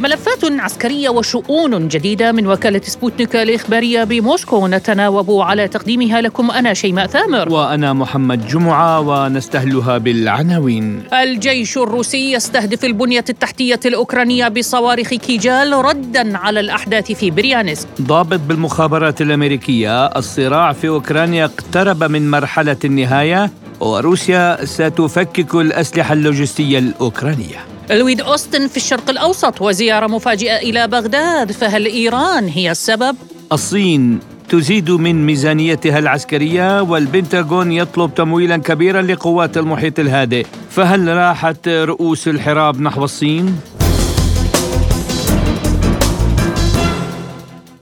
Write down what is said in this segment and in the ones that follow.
ملفات عسكرية وشؤون جديدة من وكالة سبوتنيك الإخبارية بموسكو. نتناوب على تقديمها لكم أنا شيماء ثامر. وأنا محمد جمعة ونستهلها بالعناوين. الجيش الروسي يستهدف البنية التحتية الأوكرانية بصواريخ كينجال ردا على الأحداث في بريانسك. ضابط بالمخابرات الأمريكية الصراع في أوكرانيا اقترب من مرحلة النهاية وروسيا ستفكك الأسلحة اللوجستية الأوكرانية. لويد أوستن في الشرق الأوسط وزيارة مفاجئة إلى بغداد فهل إيران هي السبب؟ الصين تزيد من ميزانيتها العسكرية والبنتاغون يطلب تمويلا كبيرا لقوات المحيط الهادئ فهل راحت رؤوس الحراب نحو الصين؟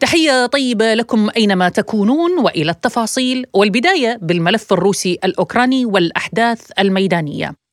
تحية طيبة لكم أينما تكونون وإلى التفاصيل والبداية بالملف الروسي الأوكراني والأحداث الميدانية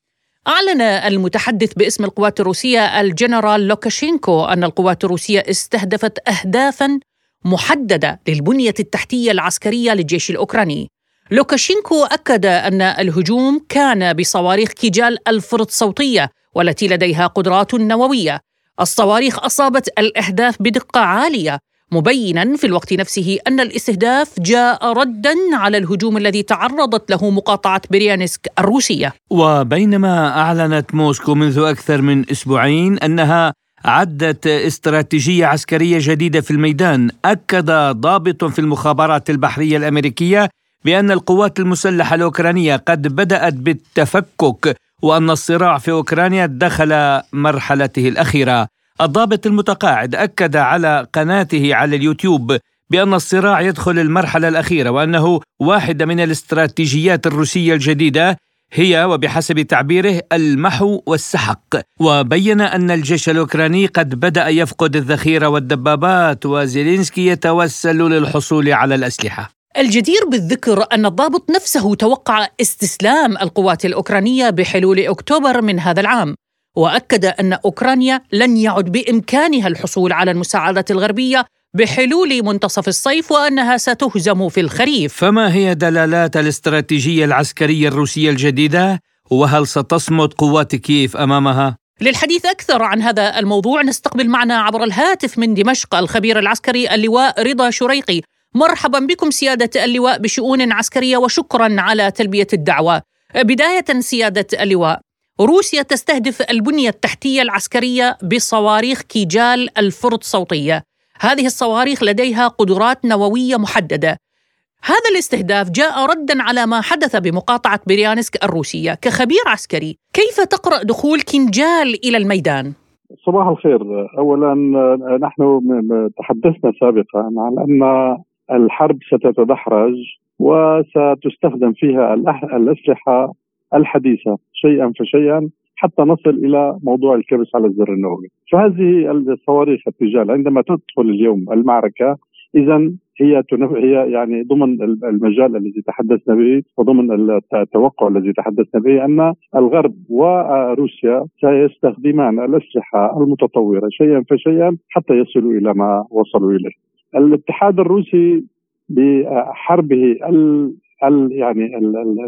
أعلن المتحدث باسم القوات الروسية الجنرال لوكاشينكو أن القوات الروسية استهدفت أهدافا محددة للبنية التحتية العسكرية للجيش الأوكراني. لوكاشينكو أكد أن الهجوم كان بصواريخ كينجال الفرط صوتية والتي لديها قدرات نووية. الصواريخ أصابت الأهداف بدقة عالية مبينا في الوقت نفسه أن الاستهداف جاء ردا على الهجوم الذي تعرضت له مقاطعة بريانسك الروسية. وبينما أعلنت موسكو منذ أكثر من أسبوعين أنها عدت استراتيجية عسكرية جديدة في الميدان، أكد ضابط في المخابرات البحرية الأمريكية بأن القوات المسلحة الأوكرانية قد بدأت بالتفكك وأن الصراع في أوكرانيا دخل مرحلته الأخيرة. الضابط المتقاعد أكد على قناته على اليوتيوب بأن الصراع يدخل المرحلة الأخيرة وأنه واحدة من الاستراتيجيات الروسية الجديدة هي وبحسب تعبيره المحو والسحق. وبين أن الجيش الأوكراني قد بدأ يفقد الذخيرة والدبابات وزيلينسكي يتوسل للحصول على الأسلحة. الجدير بالذكر أن الضابط نفسه توقع استسلام القوات الأوكرانية بحلول أكتوبر من هذا العام. وأكد أن أوكرانيا لن يعد بإمكانها الحصول على المساعدة الغربية بحلول منتصف الصيف وأنها ستهزم في الخريف. فما هي دلالات الاستراتيجية العسكرية الروسية الجديدة؟ وهل ستصمد قوات كييف أمامها؟ للحديث أكثر عن هذا الموضوع نستقبل معنا عبر الهاتف من دمشق الخبير العسكري اللواء رضا شريقي. مرحبا بكم سيادة اللواء بشؤون عسكرية وشكرا على تلبية الدعوة. بداية سيادة اللواء روسيا تستهدف البنية التحتية العسكرية بصواريخ كيجال الفرط صوتية. هذه الصواريخ لديها قدرات نووية محددة. هذا الاستهداف جاء ردا على ما حدث بمقاطعة بريانسك الروسية. كخبير عسكري كيف تقرأ دخول كينجال إلى الميدان؟ صباح الخير. أولا نحن تحدثنا سابقا عن أن الحرب ستتدحرج وستستخدم فيها الأسلحة الحديثة شيئا فشيئا حتى نصل إلى موضوع الكبس على الزر النووي فهذه الصواريخ التجال عندما تدخل اليوم المعركة اذا هي هي يعني ضمن المجال الذي تحدثنا به وضمن التوقع الذي تحدثنا به أن الغرب وروسيا سيستخدمان الأسلحة المتطورة شيئا فشيئا حتى يصلوا إلى ما وصلوا إليه. الاتحاد الروسي بحربه ال يعني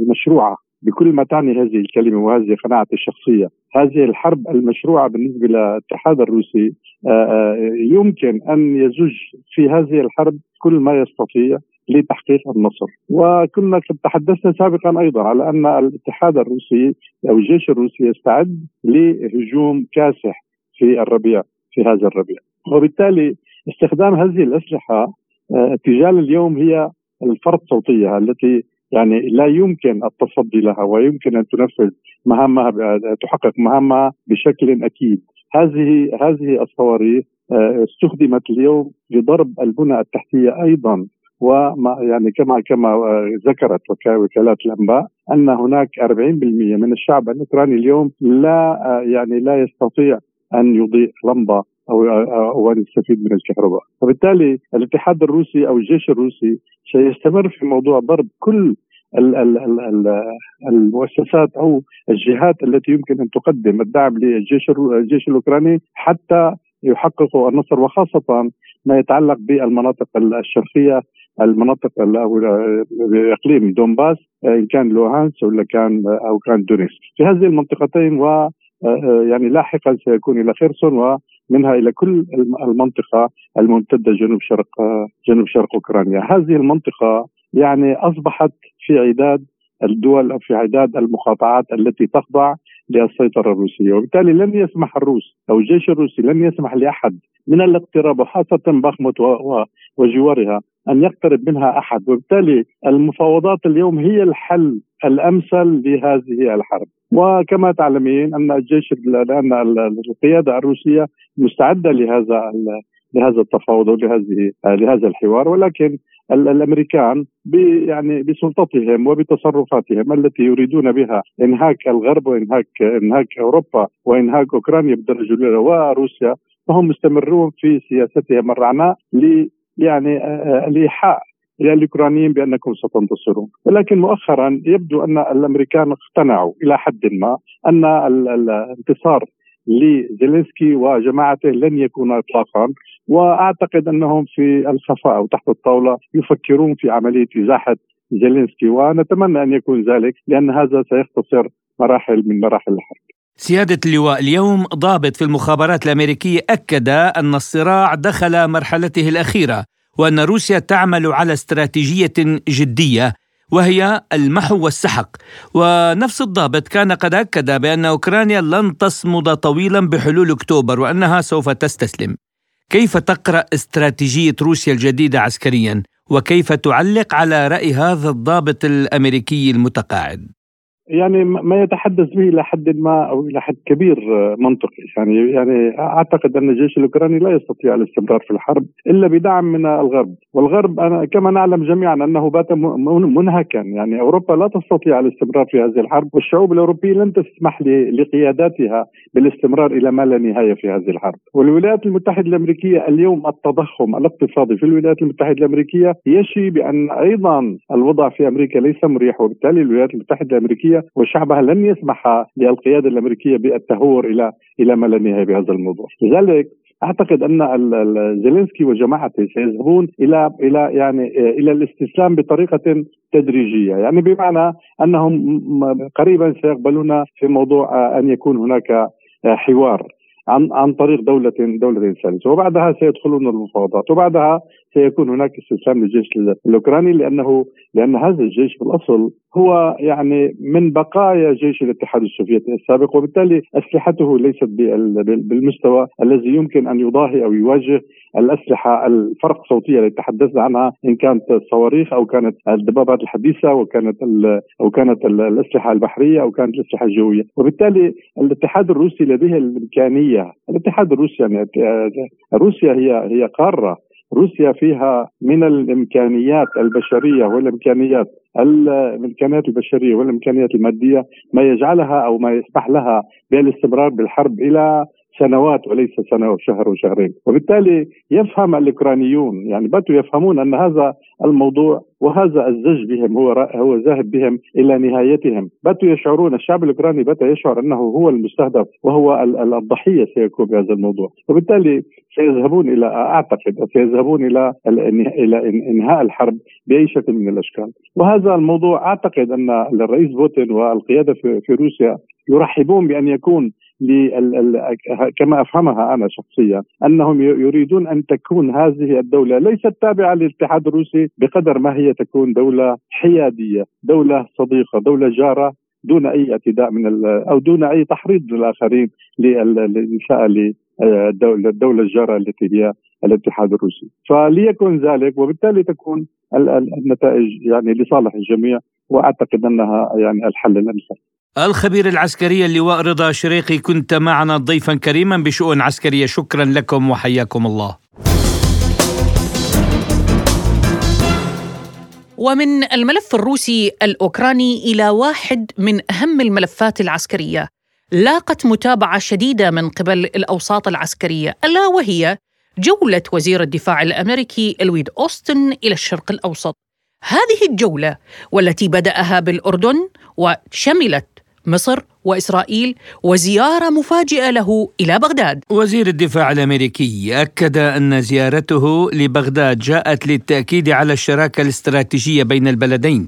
المشروعة بكل ما تعني هذه الكلمة وهذه قناعتي الشخصية، هذه الحرب المشروعة بالنسبة للاتحاد الروسي آه، آه، يمكن أن يزج في هذه الحرب كل ما يستطيع لتحقيق النصر. وكنا قد تحدثنا سابقا أيضا على أن الاتحاد الروسي أو الجيش الروسي يستعد لهجوم كاسح في الربيع في هذا الربيع. وبالتالي استخدام هذه الأسلحة آه، تجال اليوم هي الفرط صوتيه التي يعني لا يمكن التصدي لها ويمكن أن تنفذ مهامها تحقق مهامها بشكل أكيد. هذه هذه الصواريخ آه، استخدمت اليوم لضرب البنى التحتية أيضا. وما يعني كما كما آه، ذكرت وكالات الأنباء أن هناك 40% من الشعب الأوكراني اليوم لا آه، يعني لا يستطيع أن يضيء لمبة أو أو أن يستفيد من الكهرباء، وبالتالي الاتحاد الروسي أو الجيش الروسي سيستمر في موضوع ضرب كل المؤسسات أو الجهات التي يمكن أن تقدم الدعم للجيش الجيش الأوكراني حتى يحققوا النصر وخاصة ما يتعلق بالمناطق الشرقية المناطق اقليم دونباس إن كان لوهانسك ولا كان أو كان دونيتسك في هذه المنطقتين و يعني لاحقا سيكون إلى خرسون ومنها إلى كل المنطقة الممتدة جنوب شرق جنوب شرق أوكرانيا، هذه المنطقة يعني أصبحت في عداد الدول أو في عداد المقاطعات التي تخضع للسيطرة الروسية، وبالتالي لن يسمح الروس أو الجيش الروسي لن يسمح لأحد من الاقتراب وخاصة بخموت وجوارها أن يقترب منها أحد، وبالتالي المفاوضات اليوم هي الحل الأمثل لهذه الحرب، وكما تعلمين أن الجيش لأن القيادة الروسية مستعدة لهذا لهذا التفاوض ولهذه لهذا الحوار. ولكن الأمريكان يعني بسلطتهم وبتصرفاتهم التي يريدون بها إنهاك الغرب وانهاك إنهاك أوروبا وإنهاك أوكرانيا بالدرجة الأولى وروسيا فهم مستمرون في سياستهم الرعناء ل يعني الايحاء الاوكرانيين بأنكم ستنتصرون، ولكن مؤخرا يبدو أن الأمريكان اقتنعوا إلى حد ما أن الانتصار لزيلينسكي وجماعته لن يكون اطلاقا وأعتقد أنهم في الخفاء أو تحت الطاولة يفكرون في عملية إزاحة زيلينسكي ونتمنى أن يكون ذلك لأن هذا سيختصر مراحل من مراحل الحرب. سيادة اللواء اليوم ضابط في المخابرات الأمريكية أكد أن الصراع دخل مرحلته الأخيرة وأن روسيا تعمل على استراتيجية جدية وهي المحو والسحق. ونفس الضابط كان قد أكد بأن أوكرانيا لن تصمد طويلا بحلول أكتوبر وأنها سوف تستسلم. كيف تقرأ استراتيجية روسيا الجديدة عسكريا؟ وكيف تعلق على رأي هذا الضابط الأمريكي المتقاعد؟ يعني ما يتحدث به إلى حد ما أو إلى حد كبير منطقي يعني يعني أعتقد أن الجيش الأوكراني لا يستطيع الاستمرار في الحرب إلا بدعم من الغرب. والغرب أنا كما نعلم جميعا أنه بات منهكا. يعني أوروبا لا تستطيع الاستمرار في هذه الحرب والشعوب الأوروبية لن تسمح لقياداتها بالاستمرار إلى ما لا نهاية في هذه الحرب. والولايات المتحدة الأمريكية اليوم التضخم الاقتصادي في الولايات المتحدة الأمريكية يشي بأن أيضا الوضع في أمريكا ليس مريح وبالتالي الولايات المتحدة الأمريكية الأمريكية وشعبها لن يسمح للقياده الأمريكية بالتهور إلى إلى ما لا نهايه بهذا الموضوع، لذلك أعتقد أن زيلينسكي وجماعته سيذهبون إلى إلى يعني إلى الاستسلام بطريقة تدريجية، يعني بمعنى أنهم قريبا سيقبلون في موضوع أن يكون هناك حوار. عن عن طريق دولة دولة ثالثه وبعدها سيدخلون المفاوضات وبعدها سيكون هناك استسلام للجيش الأوكراني لأنه لأن هذا الجيش بالأصل هو يعني من بقايا جيش الاتحاد السوفيتي السابق وبالتالي أسلحته ليست بالمستوى الذي يمكن أن يضاهي أو يواجه الأسلحة الفرق الصوتية التي تحدثنا عنها إن كانت الصواريخ أو كانت الدبابات الحديثة وكانت أو كانت الأسلحة البحرية أو كانت الأسلحة الجوية، وبالتالي الاتحاد الروسي لديه الإمكانية، الاتحاد الروسي يعني روسيا هي هي قارة. روسيا فيها من الإمكانيات البشرية والإمكانيات الإمكانيات البشرية والإمكانيات المادية ما يجعلها أو ما يسمح لها بالاستمرار بالحرب إلى سنوات وليس سنة وشهر وشهرين. وبالتالي يفهم الأوكرانيون يعني باتوا يفهمون أن هذا الموضوع وهذا الزج بهم هو هو ذاهب بهم إلى نهايتهم. باتوا يشعرون الشعب الأوكراني بات يشعر أنه هو المستهدف وهو الضحية سيكون بهذا الموضوع. وبالتالي سيذهبون إلى أعتقد سيذهبون إلى إلى إنهاء الحرب بأي شكل من الأشكال. وهذا الموضوع أعتقد أن الرئيس بوتين والقيادة في روسيا يرحبون بأن يكون كما أفهمها أنا شخصيا أنهم يريدون أن تكون هذه الدولة ليست تابعة للاتحاد الروسي بقدر ما هي تكون دولة حيادية، دولة صديقة، دولة جارة دون أي اعتداء من أو دون أي تحريض للآخرين للإنشاء للدولة الجارة التي هي الاتحاد الروسي، فليكن ذلك وبالتالي تكون النتائج يعني لصالح الجميع وأعتقد أنها يعني الحل الأمثل. الخبير العسكري اللواء رضا شريقي كنت معنا ضيفا كريما بشؤون عسكرية شكرا لكم وحياكم الله. ومن الملف الروسي الأوكراني إلى واحد من أهم الملفات العسكرية لاقت متابعة شديدة من قبل الأوساط العسكرية ألا وهي جولة وزير الدفاع الأمريكي الويد أوستن إلى الشرق الأوسط. هذه الجولة والتي بدأها بالأردن وشملت مصر وإسرائيل وزيارة مفاجئة له إلى بغداد. وزير الدفاع الأمريكي أكد أن زيارته لبغداد جاءت للتأكيد على الشراكة الاستراتيجية بين البلدين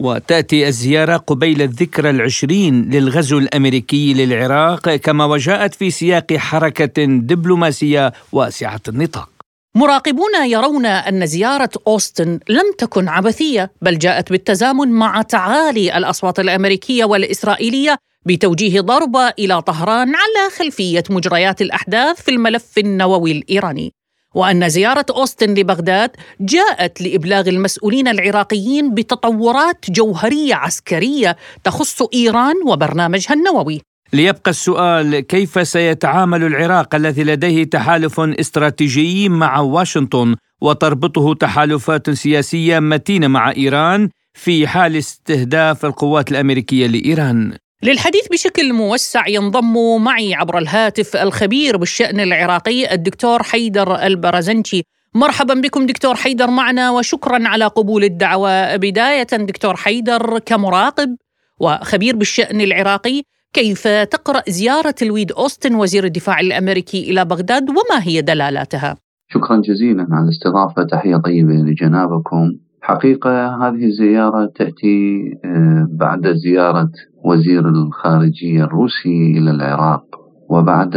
وتأتي الزيارة قبيل الذكرى العشرين للغزو الأمريكي للعراق كما وجاءت في سياق حركة دبلوماسية واسعة النطاق مراقبون يرون أن زيارة أوستن لم تكن عبثية بل جاءت بالتزامن مع تعالي الأصوات الأمريكية والإسرائيلية بتوجيه ضربه إلى طهران على خلفية مجريات الأحداث في الملف النووي الإيراني. وأن زيارة أوستن لبغداد جاءت لإبلاغ المسؤولين العراقيين بتطورات جوهرية عسكرية تخص إيران وبرنامجها النووي. ليبقى السؤال كيف سيتعامل العراق الذي لديه تحالف استراتيجي مع واشنطن وتربطه تحالفات سياسية متينة مع إيران في حال استهداف القوات الأمريكية لإيران؟ للحديث بشكل موسع ينضم معي عبر الهاتف الخبير بالشأن العراقي الدكتور حيدر البرزنشي مرحبا بكم دكتور حيدر معنا وشكرا على قبول الدعوة. بداية دكتور حيدر كمراقب وخبير بالشأن العراقي كيف تقرأ زيارة الويد أوستن وزير الدفاع الأمريكي إلى بغداد وما هي دلالاتها؟ شكرا جزيلا على الاستضافة تحية طيبة لجنابكم حقيقة هذه الزيارة تأتي آه، بعد زيارة وزير الخارجية الروسي إلى العراق وبعد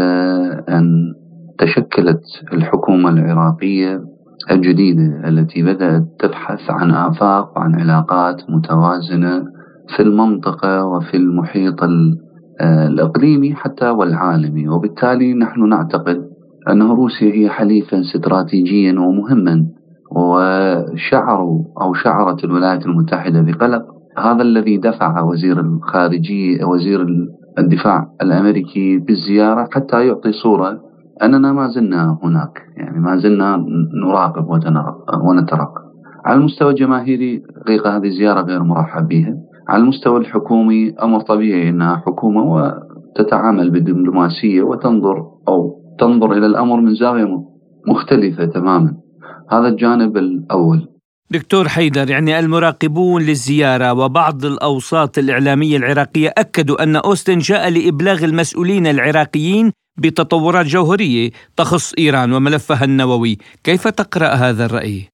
أن تشكلت الحكومة العراقية الجديدة التي بدأت تبحث عن آفاق وعن علاقات متوازنة في المنطقة وفي المحيط الإقليمي حتى والعالمي. وبالتالي نحن نعتقد أن روسيا هي حليفا استراتيجيا ومهما وشعروا أو شعرت الولايات المتحدة بقلق. هذا الذي دفع وزير الخارجية وزير الدفاع الأمريكي بالزيارة حتى يعطي صورة أننا ما زلنا هناك يعني ما زلنا نراقب ونترقب. على المستوى الجماهيري حقيقة هذه زيارة غير مرحب بها. على المستوى الحكومي أمر طبيعي أنها حكومة وتتعامل بدبلوماسية وتنظر أو تنظر إلى الأمر من زاوية مختلفة تماما. هذا الجانب الأول. دكتور حيدر يعني المراقبون للزيارة وبعض الأوساط الإعلامية العراقية أكدوا أن أوستن جاء لإبلاغ المسؤولين العراقيين بتطورات جوهرية تخص إيران وملفها النووي. كيف تقرأ هذا الرأي؟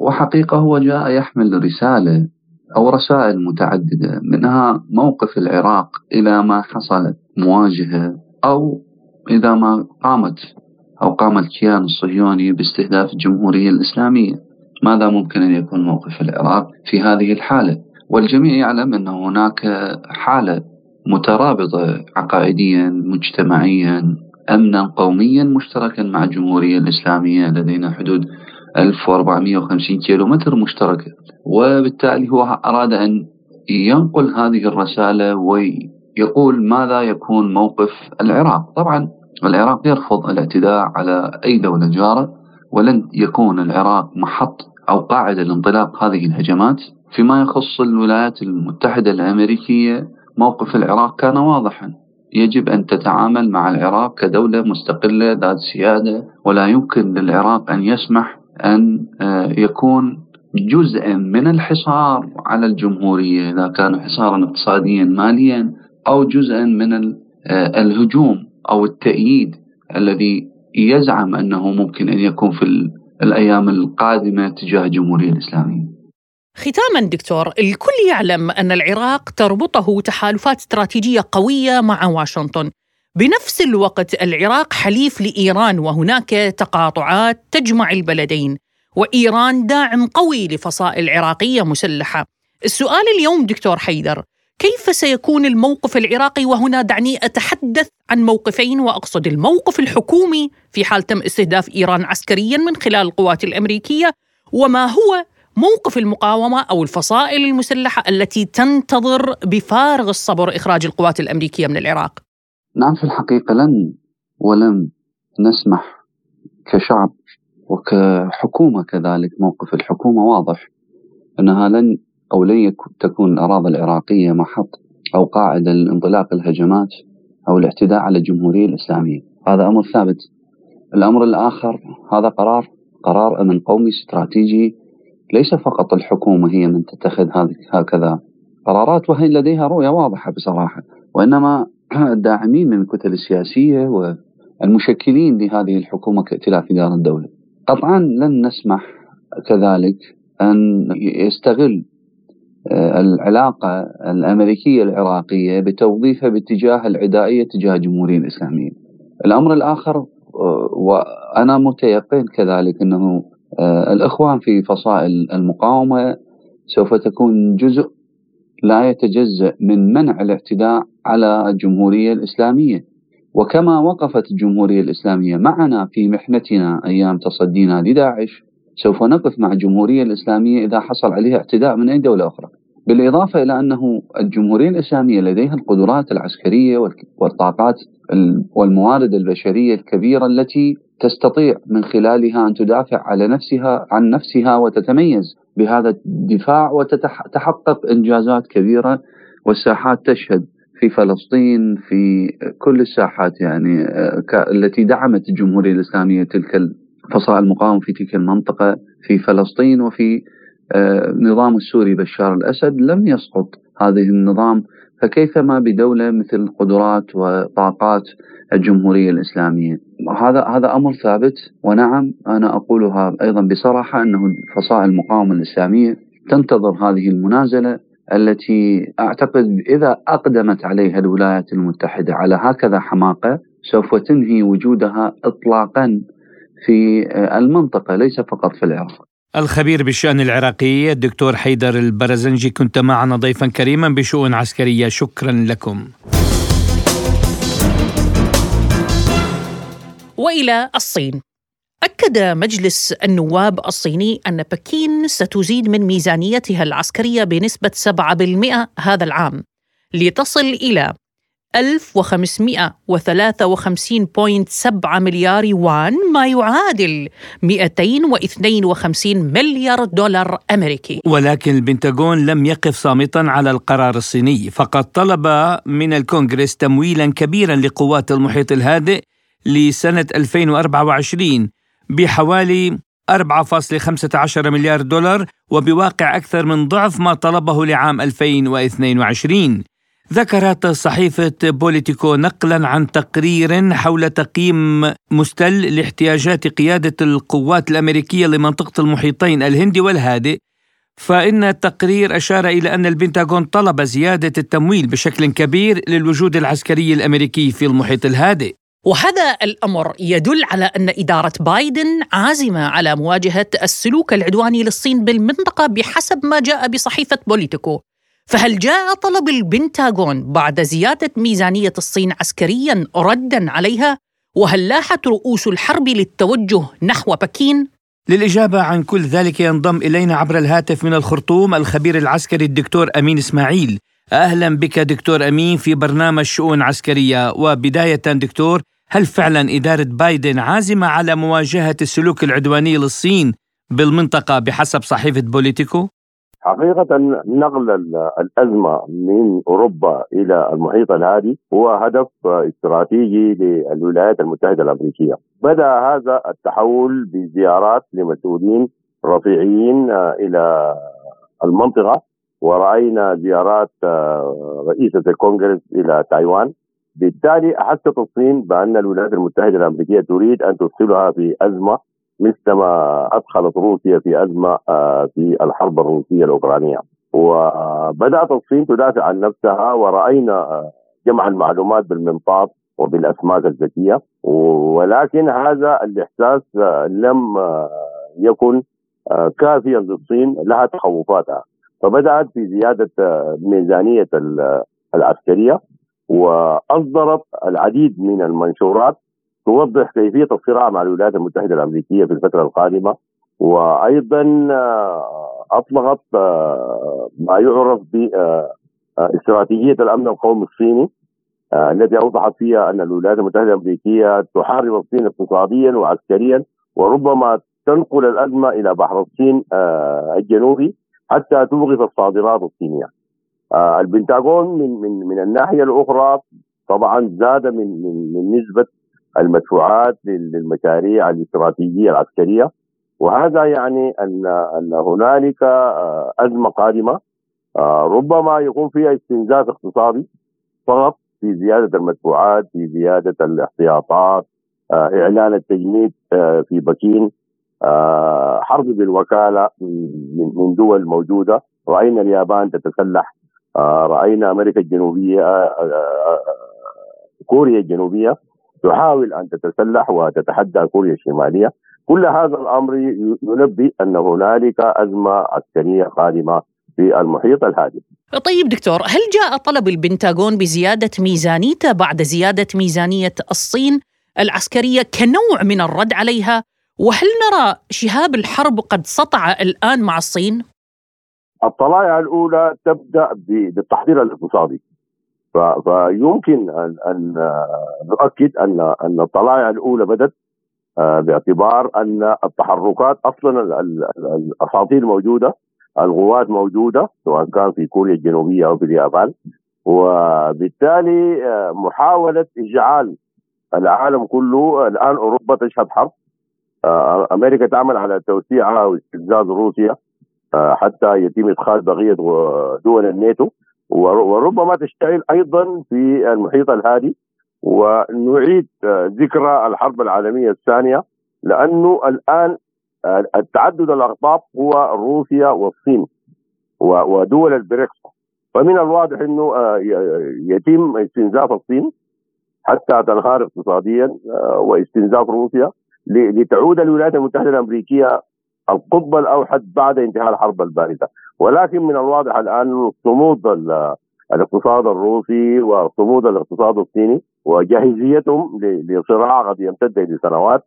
وحقيقة هو جاء يحمل رسالة أو رسائل متعددة منها موقف العراق إلى ما حصلت مواجهة أو إذا ما قامت أو قام الكيان الصهيوني باستهداف الجمهورية الإسلامية. ماذا ممكن أن يكون موقف العراق في هذه الحالة؟ والجميع يعلم أن هناك حالة مترابطة عقائديا مجتمعيا أمنا قوميا مشتركا مع الجمهورية الإسلامية لدينا حدود 1450 كيلو متر مشتركة. وبالتالي هو أراد أن ينقل هذه الرسالة ويقول ماذا يكون موقف العراق. طبعا العراق يرفض الاعتداء على أي دولة جارة ولن يكون العراق محط أو قاعدة لانطلاق هذه الهجمات. فيما يخص الولايات المتحدة الأمريكية موقف العراق كان واضحا. يجب أن تتعامل مع العراق كدولة مستقلة ذات سيادة ولا يمكن للعراق أن يسمح أن آه، يكون جزءا من الحصار على الجمهورية إذا كان حصارا اقتصاديا ماليا أو جزءا من آه، الهجوم أو التأييد الذي يزعم أنه ممكن أن يكون في الأيام القادمة تجاه الجمهورية الإسلامية. ختاما دكتور الكل يعلم أن العراق تربطه تحالفات استراتيجية قوية مع واشنطن. بنفس الوقت العراق حليف لإيران وهناك تقاطعات تجمع البلدين وإيران داعم قوي لفصائل عراقيه مسلحة. السؤال اليوم دكتور حيدر كيف سيكون الموقف العراقي وهنا دعني أتحدث عن موقفين وأقصد الموقف الحكومي في حال تم استهداف إيران عسكريا من خلال القوات الأمريكية وما هو موقف المقاومة أو الفصائل المسلحة التي تنتظر بفارغ الصبر إخراج القوات الأمريكية من العراق. نعم في الحقيقة لن ولم نسمح كشعب وكحكومة كذلك موقف الحكومة واضح أنها لن أو لن تكون الأراضي العراقية محط أو قاعدة لانطلاق الهجمات أو الاعتداء على الجمهورية الإسلامية. هذا أمر ثابت. الأمر الآخر هذا قرار قرار أمن قومي استراتيجي ليس فقط الحكومة هي من تتخذ هكذا قرارات وهي لديها رؤية واضحة بصراحة وإنما الداعمين من الكتل السياسية والمشكلين لهذه الحكومة كائتلاف إدارة الدولة. قطعا لن نسمح كذلك أن يستغل آه، العلاقة الأمريكية العراقية بتوظيفها باتجاه العدائية تجاه الجمهورية الإسلامية. الأمر الآخر آه، وأنا متيقن كذلك أنه آه، الإخوان في فصائل المقاومة سوف تكون جزء لا يتجزأ من منع الاعتداء على الجمهورية الإسلامية. وكما وقفت الجمهورية الإسلامية معنا في محنتنا أيام تصدينا لداعش سوف نقف مع الجمهورية الإسلامية إذا حصل عليها اعتداء من أي دولة أخرى. بالإضافة إلى أنه الجمهورية الإسلامية لديها القدرات العسكرية والطاقات والموارد البشرية الكبيرة التي تستطيع من خلالها أن تدافع على نفسها عن نفسها وتتميز بهذا الدفاع وتتحقق إنجازات كبيرة والساحات تشهد في فلسطين في كل الساحات يعني التي دعمت الجمهورية الإسلامية تلك فصائل المقاومة في تلك المنطقة في فلسطين وفي آه، السوري بشار الأسد لم يسقط هذه النظام فكيفما بدولة مثل قدرات وطاقات الجمهورية الإسلامية؟ هذا هذا أمر ثابت ونعم أنا أقولها أيضا بصراحة أنه فصائل المقاومة الإسلامية تنتظر هذه المنازلة التي أعتقد إذا أقدمت عليها الولايات المتحدة على هكذا حماقة سوف تنهي وجودها إطلاقا في المنطقة ليس فقط في العراق. الخبير بالشأن العراقي الدكتور حيدر البرزنجي كنت معنا ضيفا كريما بشؤون عسكرية. شكرا لكم. وإلى الصين. أكد مجلس النواب الصيني أن بكين ستزيد من ميزانيتها العسكرية بنسبة 7% هذا العام لتصل إلى 1553.7 مليار يوان ما يعادل 252 مليار دولار أمريكي. ولكن البنتاغون لم يقف صامتا على القرار الصيني فقد طلب من الكونغرس تمويلا كبيرا لقوات المحيط الهادئ لسنة 2024 بحوالي 4.15 مليار دولار وبواقع أكثر من ضعف ما طلبه لعام 2022 ذكرت صحيفة بوليتيكو نقلا عن تقرير حول تقييم مستل لاحتياجات قيادة القوات الأمريكية لمنطقة المحيطين الهندي والهادئ فإن التقرير أشار إلى أن البنتاغون طلب زيادة التمويل بشكل كبير للوجود العسكري الأمريكي في المحيط الهادئ. وهذا الأمر يدل على أن إدارة بايدن عازمة على مواجهة السلوك العدواني للصين بالمنطقة بحسب ما جاء بصحيفة بوليتيكو. فهل جاء طلب البنتاغون بعد زيادة ميزانية الصين عسكريا ردا عليها؟ وهل لاحت رؤوس الحرب للتوجه نحو بكين؟ للإجابة عن كل ذلك ينضم إلينا عبر الهاتف من الخرطوم الخبير العسكري الدكتور أمين إسماعيل. أهلا بك دكتور أمين في برنامج شؤون عسكرية. وبداية دكتور هل فعلا إدارة بايدن عازمة على مواجهة السلوك العدواني للصين بالمنطقة بحسب صحيفة بوليتيكو؟ حقيقة نقل الأزمة من أوروبا إلى المحيط الهادي هو هدف استراتيجي للولايات المتحدة الأمريكية. بدأ هذا التحول بزيارات لمسؤولين رفيعيين إلى المنطقة ورأينا زيارات رئيسة الكونغرس إلى تايوان. بالتالي احست الصين بأن الولايات المتحدة الأمريكية تريد أن تدخلها في أزمة مثلما أدخلت روسيا في أزمة آه، في الحرب الروسية الأوكرانية. وبدأت الصين تدافع عن نفسها ورأينا آه، جمع المعلومات بالمنطاد وبالأسماك الذكية. ولكن هذا الإحساس آه، لم يكن كافيا للصين لها تخوفاتها. فبدأت في زيادة ميزانية العسكرية وأصدرت العديد من المنشورات. توضح كيفية الصراع مع الولايات المتحدة الأمريكية في الفترة القادمة وأيضا آه، أطلقت آه، ما يعرف ب آه، استراتيجية الأمن القومي الصيني التي أوضحت فيها أن الولايات المتحدة الأمريكية تحارب الصين اقتصاديا وعسكريا وربما تنقل الأزمة إلى بحر الصين الجنوبي حتى توقف الصادرات الصينية. البنتاغون من من من الناحية الأخرى طبعا زاد من من من نسبة المدفوعات للمشاريع الاستراتيجية العسكرية. وهذا يعني ان أن هنالك آه أزمة قادمة. آه ربما يكون فيها استنزاف اقتصادي فقط في زيادة المدفوعات في زيادة الاحتياطات آه، إعلان التجنيد في بكين. حرب بالوكالة من دول موجودة. رأينا اليابان تتسلح. رأينا أمريكا الجنوبية كوريا الجنوبية. تحاول أن تتسلح وتتحدى كوريا الشمالية كل هذا الأمر ينبي أن هنالك أزمة عسكرية قادمه في المحيط الهادي. طيب دكتور، هل جاء طلب البنتاغون بزيادة ميزانيته بعد زيادة ميزانية الصين العسكرية كنوع من الرد عليها؟ وهل نرى شهاب الحرب قد سطع الآن مع الصين؟ الطلائع الأولى تبدأ بالتحضير الاقتصادي. فيمكن ان أن نؤكد ان أن الطلائع الأولى بدات آه، باعتبار أن التحركات أصلا الأساطير موجودة القوات موجودة سواء كان في كوريا الجنوبية أو في اليابان. وبالتالي آه، محاولة اجعال العالم كله. الآن أوروبا تشهد حرب. آه، أمريكا تعمل على توسيعها واستفزاز روسيا حتى يتم إدخال بقية دول الناتو. وربما تشتعل أيضا في المحيط الهادي ونعيد ذكرى الحرب العالمية الثانية لأنه الآن التعدد الاقطاب هو روسيا والصين ودول البريكس. فمن الواضح إنه آه، يتم استنزاف الصين حتى تنهار اقتصاديا آه، واستنزاف روسيا لتعود الولايات المتحدة الأمريكية القطب الأوحد بعد انتهاء الحرب الباردة. ولكن من الواضح الآن صمود الاقتصاد الروسي وصمود الاقتصاد الصيني وجاهزيتهم لصراع قد يمتد لسنوات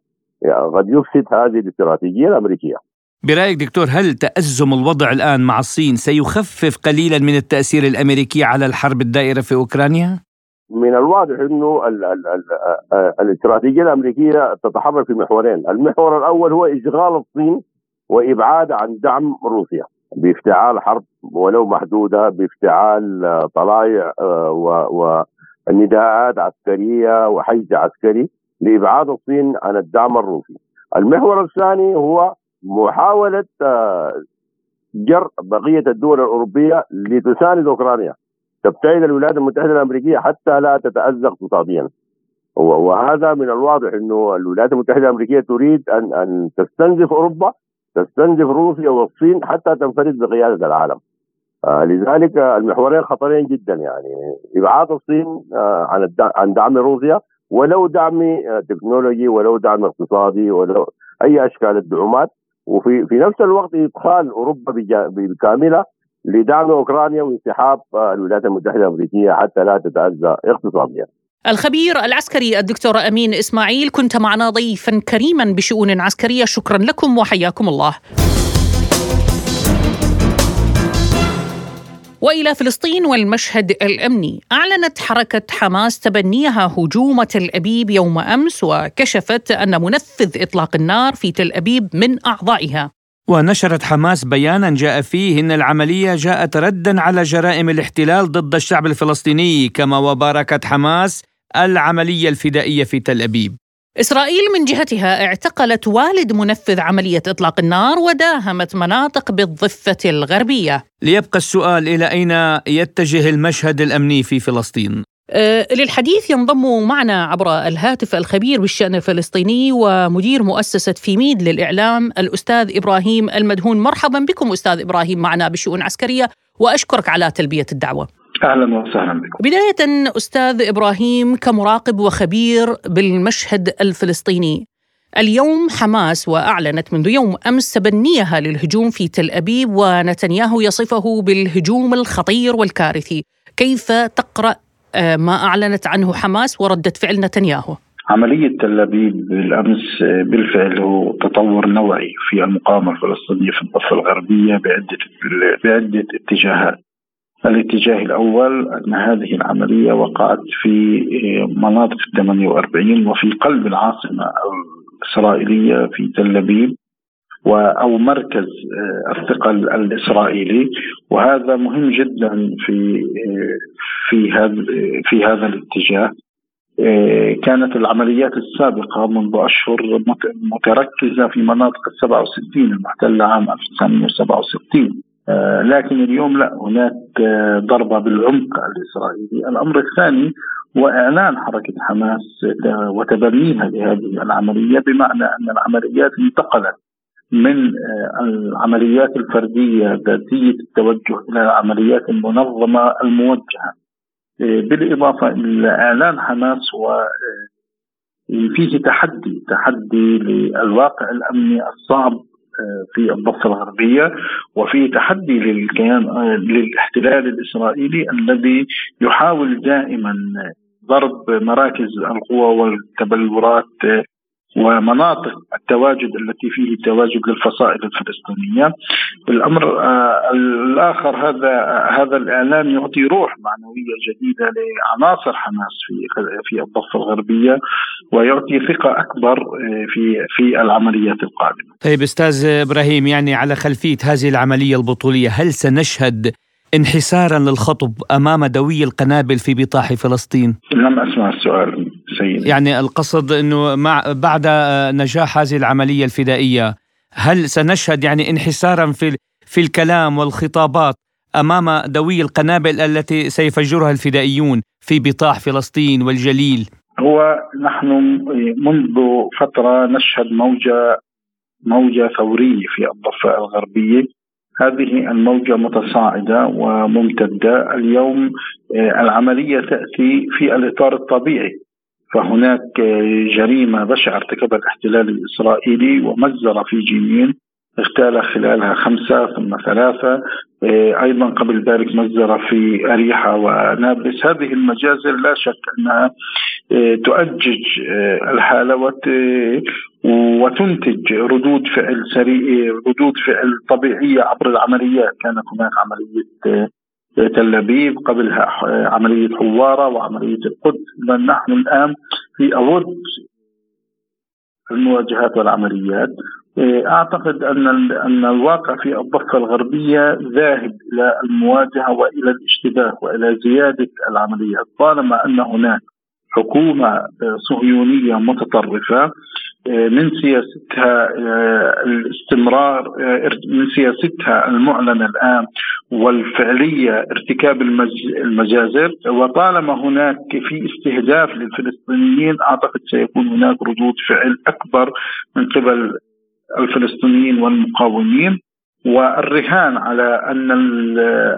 قد يفسد هذه الاستراتيجية الأمريكية. برأيك دكتور هل تأزم الوضع الآن مع الصين سيخفف قليلا من التأثير الأمريكي على الحرب الدائرة في أوكرانيا؟ من الواضح إنه ال ال ال الاستراتيجية الأمريكية تتحرك في محورين، المحور الأول هو إشغال الصين وإبعاد عن دعم روسيا بافتعال حرب ولو محدودة بافتعال طلائع آه، ونداءات عسكرية وحشد عسكري لإبعاد الصين عن الدعم الروسي. المحور الثاني هو محاولة آه، جر بقية الدول الأوروبية لتساند أوكرانيا تبتعد الولايات المتحدة الأمريكية حتى لا تتاذى اقتصاديا. وهذا من الواضح إنه الولايات المتحدة الأمريكية تريد أن أن تستنزف أوروبا تستنزف روسيا والصين حتى تنفرد بقيادة العالم. آه لذلك المحورين خطرين جدا يعني إبعاد الصين آه عن عن دعم روسيا ولو دعم آه، تكنولوجي ولو دعم اقتصادي ولو أي أشكال الدعومات وفي في نفس الوقت إدخال أوروبا بكاملة لدعم أوكرانيا وانسحاب آه، الولايات المتحدة الأمريكية حتى لا تتأذى اقتصاديا. الخبير العسكري الدكتور أمين إسماعيل كنت معنا ضيفا كريما بشؤون عسكرية شكرا لكم وحياكم الله. وإلى فلسطين والمشهد الأمني، أعلنت حركة حماس تبنيها هجوم تل ابيب يوم أمس وكشفت أن منفذ إطلاق النار في تل أبيب من أعضائها. ونشرت حماس بيانا جاء فيه إن العملية جاءت ردا على جرائم الاحتلال ضد الشعب الفلسطيني كما وباركت حماس العملية الفدائية في تل أبيب. إسرائيل من جهتها اعتقلت والد منفذ عملية إطلاق النار وداهمت مناطق بالضفة الغربية ليبقى السؤال إلى أين يتجه المشهد الأمني في فلسطين؟ أه للحديث ينضم معنا عبر الهاتف الخبير بالشأن الفلسطيني ومدير مؤسسة فيميد للإعلام الأستاذ إبراهيم المدهون مرحبا بكم أستاذ إبراهيم معنا بشؤون عسكرية وأشكرك على تلبية الدعوة أهلا وسهلا بكم. بداية أستاذ إبراهيم كمراقب وخبير بالمشهد الفلسطيني. اليوم حماس وأعلنت منذ يوم أمس تبنيها للهجوم في تل أبيب ونتنياهو يصفه بالهجوم الخطير والكارثي. كيف تقرأ آه، ما أعلنت عنه حماس ورده فعل نتنياهو؟ عملية تل أبيب بالأمس آه، بالفعل هو تطور نوعي في المقاومة الفلسطينية في الضفة الغربية بعدة بعدة اتجاهات الاتجاه الأول أن هذه العملية وقعت في مناطق 48 وفي قلب العاصمة الإسرائيلية في تل أبيب أو مركز الثقل الإسرائيلي. وهذا مهم جدا في في هذا في هذا الاتجاه. كانت العمليات السابقة منذ أشهر متركزة في مناطق ال 67 المحتلة عام 1967 آه، لكن اليوم لا هناك آه، ضربة بالعمق الإسرائيلي. الأمر الثاني واعلان حركة حماس وتبنيها لهذه العملية بمعنى أن العمليات انتقلت من آه، العمليات الفردية ذاتية التوجه إلى العمليات المنظمه الموجهة آه، بالإضافة إلى إعلان حماس و آه، فيه تحدي تحدي للواقع الأمني الصعب في الضفة الغربية وفي تحدي للكيان للاحتلال الإسرائيلي الذي يحاول دائما ضرب مراكز القوى والتبلورات ومناطق التواجد التي فيه تواجد للفصائل الفلسطينية. الأمر آه الآخر هذا هذا الاعلان يعطي روح معنوية جديدة لعناصر حماس في في الضفة الغربية ويعطي ثقة أكبر آه، في في العمليات القادمة. طيب أستاذ إبراهيم يعني على خلفية هذه العملية البطولية هل سنشهد انحسارا للخطب أمام دوي القنابل في بطاح فلسطين؟ لم أسمع السؤال سيدي. يعني القصد إنه مع بعد نجاح هذه العملية الفدائية هل سنشهد يعني انحسارا في في الكلام والخطابات أمام دوي القنابل التي سيفجرها الفدائيون في بطاح فلسطين والجليل؟ هو نحن منذ فترة نشهد موجة موجة ثورية في الضفة الغربية. هذه الموجة متصاعدة وممتدة. اليوم آه، العملية تأتي في الإطار الطبيعي. فهناك جريمة بشعة ارتكبها الاحتلال الإسرائيلي ومجزرة في جنين اغتال خلالها خمسة ثم ثلاثة. آه، أيضا قبل ذلك مجزرة في أريحة ونابلس. هذه المجازر لا شك أنها آه، تؤجج آه، الحالة وتنتج ردود فعل سريع ردود فعل طبيعية عبر العمليات. كانت هناك عملية تل أبيب قبلها عملية حوارة وعملية القدس. نحن الآن في أود المواجهات والعمليات. إيه، أعتقد أن أن الواقع في الضفة الغربية ذاهب إلى المواجهة وإلى الاشتباه وإلى زيادة العمليات. طالما أن هناك حكومة صهيونية متطرفة من سياستها إيه، الاستمرار من سياستها المعلنة الآن والفعلية ارتكاب المجازر. وطالما هناك في استهداف للفلسطينيين أعتقد سيكون هناك ردود فعل أكبر من قبل الفلسطينيين والمقاومين. والرهان على أن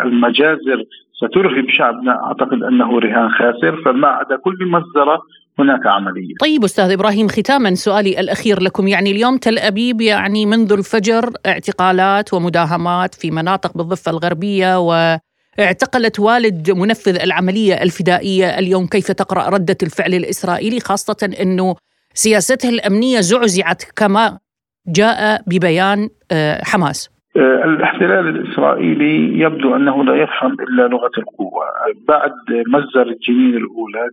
المجازر سترهب شعبنا أعتقد أنه رهان خاسر. فما عدا كل مصدره هناك عملية. طيب أستاذ إبراهيم ختاما سؤالي الأخير لكم. يعني اليوم تل أبيب يعني منذ الفجر اعتقالات ومداهمات في مناطق بالضفة الغربية و اعتقلت والد منفذ العملية الفدائية اليوم. كيف تقرأ ردة الفعل الإسرائيلي؟ خاصة إنه سياسته الأمنية زعزعت كما جاء ببيان آه، حماس. الاحتلال الإسرائيلي يبدو أنه لا يفهم إلا لغة القوة، بعد مجزر الجنين الأولى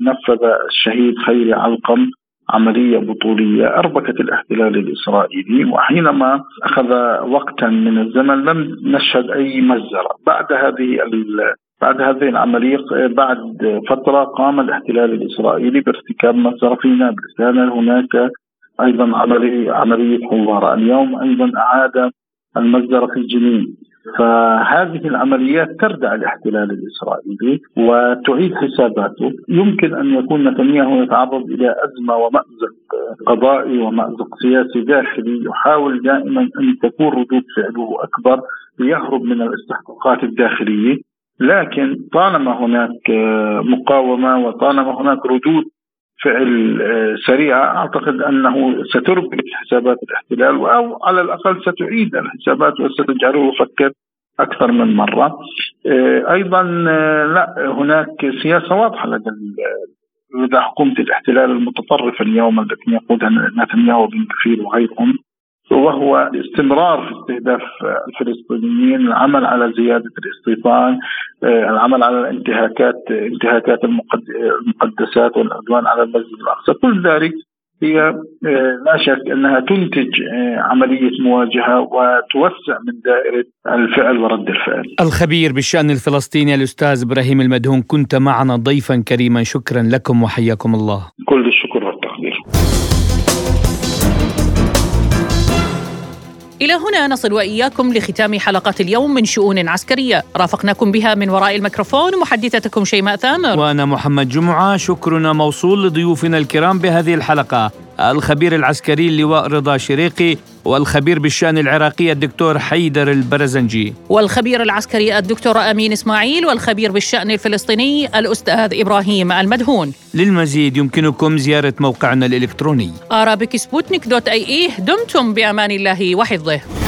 نفذ الشهيد خيري علقم عملية بطولية اربكت الاحتلال الإسرائيلي وحينما أخذ وقتا من الزمن لم نشهد أي مجزره، بعد هذه بعد هذه العملية بعد فترة قام الاحتلال الإسرائيلي بارتكاب مجزرة في نابلس. كان هناك أيضا عمليه عملية حوار. اليوم أيضا أعاد المجزره في الجنين. فهذه العمليات تردع الاحتلال الإسرائيلي وتعيد حساباته، يمكن أن يكون نتنياهو يتعرض إلى أزمة ومأزق قضائي ومأزق سياسي داخلي يحاول دائما أن تكون ردود فعله أكبر ليهرب من الاستحقاقات الداخلية، لكن طالما هناك مقاومة وطالما هناك ردود فعل آه، سريعة أعتقد أنه ستربك حسابات الاحتلال أو على الأقل ستعيد الحسابات وستجعله يفكر أكثر من مرة. آه، أيضا آه، لا هناك سياسة واضحة لدى لدى حكومة الاحتلال المتطرفة اليوم التي يقودها نتنياهو بن كفير وغيرهم. وهو الاستمرار في استهداف الفلسطينيين العمل على زيادة الاستيطان آه، العمل على الانتهاكات انتهاكات المقدسات والعدوان على المسجد الأقصى كل ذلك هي آه، لا شك أنها تنتج آه، عملية مواجهة وتوسع من دائرة الفعل ورد الفعل. الخبير بالشأن الفلسطيني الأستاذ إبراهيم المدهون كنت معنا ضيفا كريما شكرا لكم وحياكم الله. كل الشكر إلى هنا نصل وإياكم لختام حلقات اليوم من شؤون عسكرية. رافقناكم بها من وراء الميكروفون محدثتكم شيماء ثامر. وأنا محمد جمعة. شكرنا موصول لضيوفنا الكرام بهذه الحلقة. الخبير العسكري اللواء رضا شريقي والخبير بالشأن العراقي الدكتور حيدر البرزنجي. والخبير العسكري الدكتور أمين إسماعيل والخبير بالشأن الفلسطيني الأستاذ إبراهيم المدهون. للمزيد يمكنكم زيارة موقعنا دوت أي إيه دمتم بأمان الله وحفظه.